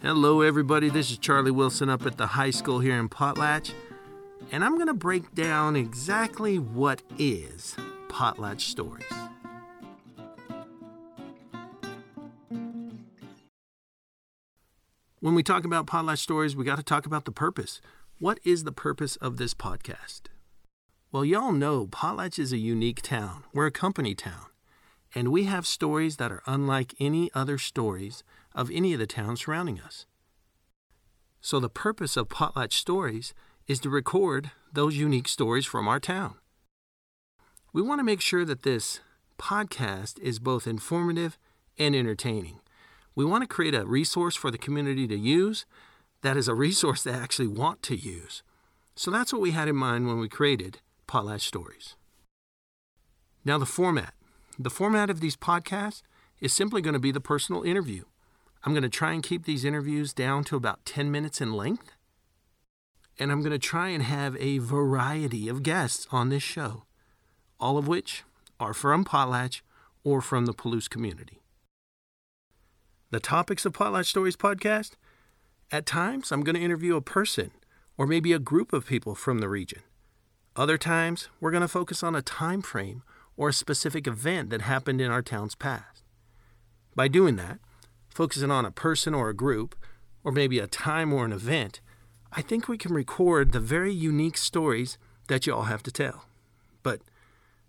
Hello, everybody. This is Charlie Wilson up at the high school here in Potlatch, and I'm going to break down exactly what is Potlatch Stories. When we talk about Potlatch Stories, we got to talk about the purpose. What is the purpose of this podcast? Well, y'all know Potlatch is a unique town. We're a company town, and we have stories that are unlike any other stories of any of the towns surrounding us. So, the purpose of Potlatch Stories is to record those unique stories from our town. We want to make sure that this podcast is both informative and entertaining. We want to create a resource for the community to use that is a resource they actually want to use. So that's what we had in mind when we created Potlatch Stories. Now, the format. The format of these podcasts is simply going to be the personal interview. I'm going to try and keep these interviews down to about 10 minutes in length. And I'm going to try and have a variety of guests on this show, all of which are from Potlatch or from the Palouse community. The topics of Potlatch Stories podcast at times, I'm going to interview a person or maybe a group of people from the region. Other times, we're going to focus on a time frame or a specific event that happened in our town's past. By doing that, focusing on a person or a group, or maybe a time or an event, I think we can record the very unique stories that you all have to tell. But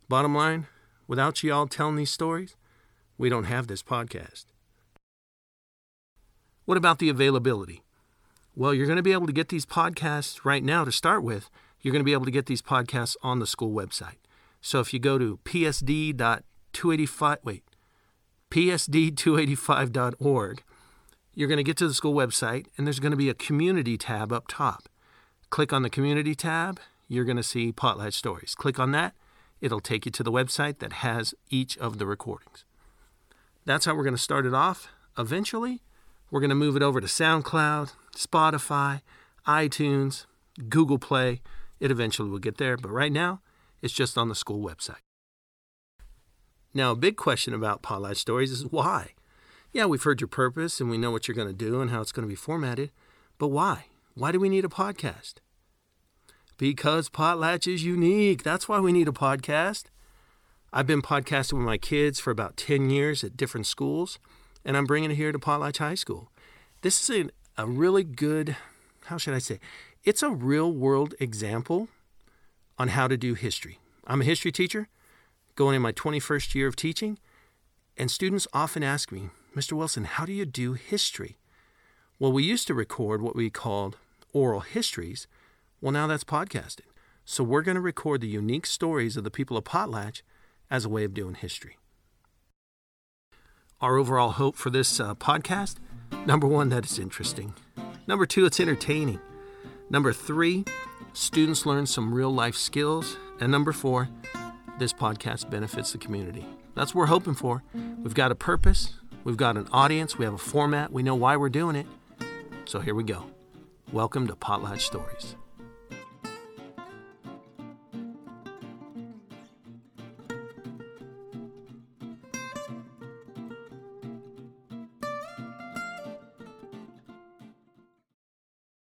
bottom line, without you all telling these stories, we don't have this podcast. What about the availability? Well, you're going to be able to get these podcasts right now to start with. You're going to be able to get these podcasts on the school website. So if you go to psd.285, wait, psd285.org, you're going to get to the school website and there's going to be a community tab up top. Click on the community tab, you're going to see Potlatch Stories. Click on that, it'll take you to the website that has each of the recordings. That's how we're going to start it off. Eventually, we're going to move it over to SoundCloud, Spotify, iTunes, Google Play. It eventually will get there, but right now, it's just on the school website. Now, a big question about Potlatch Stories is why? Yeah, we've heard your purpose and we know what you're going to do and how it's going to be formatted, but why? Why do we need a podcast? Because Potlatch is unique. That's why we need a podcast. I've been podcasting with my kids for about 10 years at different schools, and I'm bringing it here to Potlatch High School. This is a, a really good, how should I say, it's a real world example on how to do history. I'm a history teacher going in my 21st year of teaching, and students often ask me, Mr. Wilson, how do you do history? Well, we used to record what we called oral histories. Well, now that's podcasting. So we're going to record the unique stories of the people of Potlatch as a way of doing history. Our overall hope for this uh, podcast number one, that it's interesting. Number two, it's entertaining. Number three, students learn some real life skills. And number four, this podcast benefits the community. That's what we're hoping for. We've got a purpose, we've got an audience, we have a format, we know why we're doing it. So here we go. Welcome to Potlatch Stories.